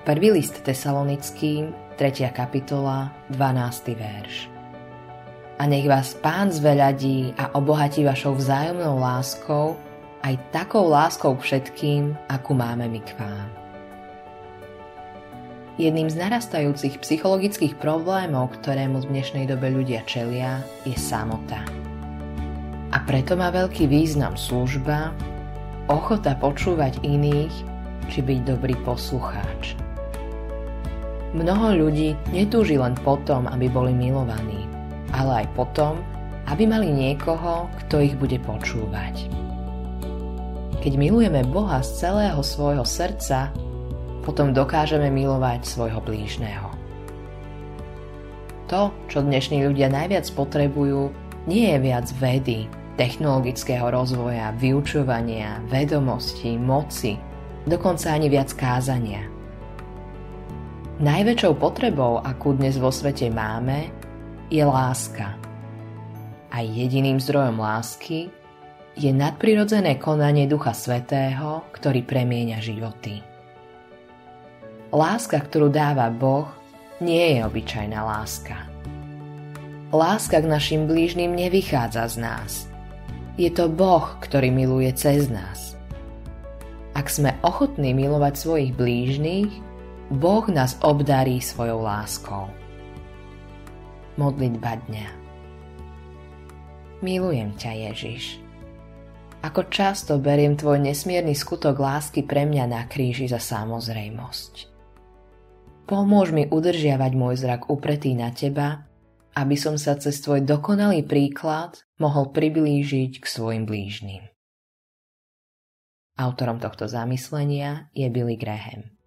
Prvý list tesalonickým, 3. kapitola, 12. verš. A nech vás Pán zveľadí a obohatí vašou vzájomnou láskou, aj takou láskou k všetkým, akú máme my k vám. Jedným z narastajúcich psychologických problémov, ktorému v dnešnej dobe ľudia čelia, je samota. A preto má veľký význam služba, ochota počúvať iných, či byť dobrý poslucháč. Mnoho ľudí netúži len potom, aby boli milovaní, ale aj potom, aby mali niekoho, kto ich bude počúvať. Keď milujeme Boha z celého svojho srdca, potom dokážeme milovať svojho blížneho. To, čo dnešní ľudia najviac potrebujú, nie je viac vedy, technologického rozvoja, vyučovania, vedomosti, moci, dokonca ani viac kázania – Najväčšou potrebou, akú dnes vo svete máme, je láska. A jediným zdrojom lásky je nadprirodzené konanie Ducha Svetého, ktorý premieňa životy. Láska, ktorú dáva Boh, nie je obyčajná láska. Láska k našim blížnym nevychádza z nás. Je to Boh, ktorý miluje cez nás. Ak sme ochotní milovať svojich blížnych, Boh nás obdarí svojou láskou. Modlitba dňa Milujem ťa, Ježiš. Ako často beriem tvoj nesmierny skutok lásky pre mňa na kríži za samozrejmosť. Pomôž mi udržiavať môj zrak upretý na teba, aby som sa cez tvoj dokonalý príklad mohol priblížiť k svojim blížnym. Autorom tohto zamyslenia je Billy Graham.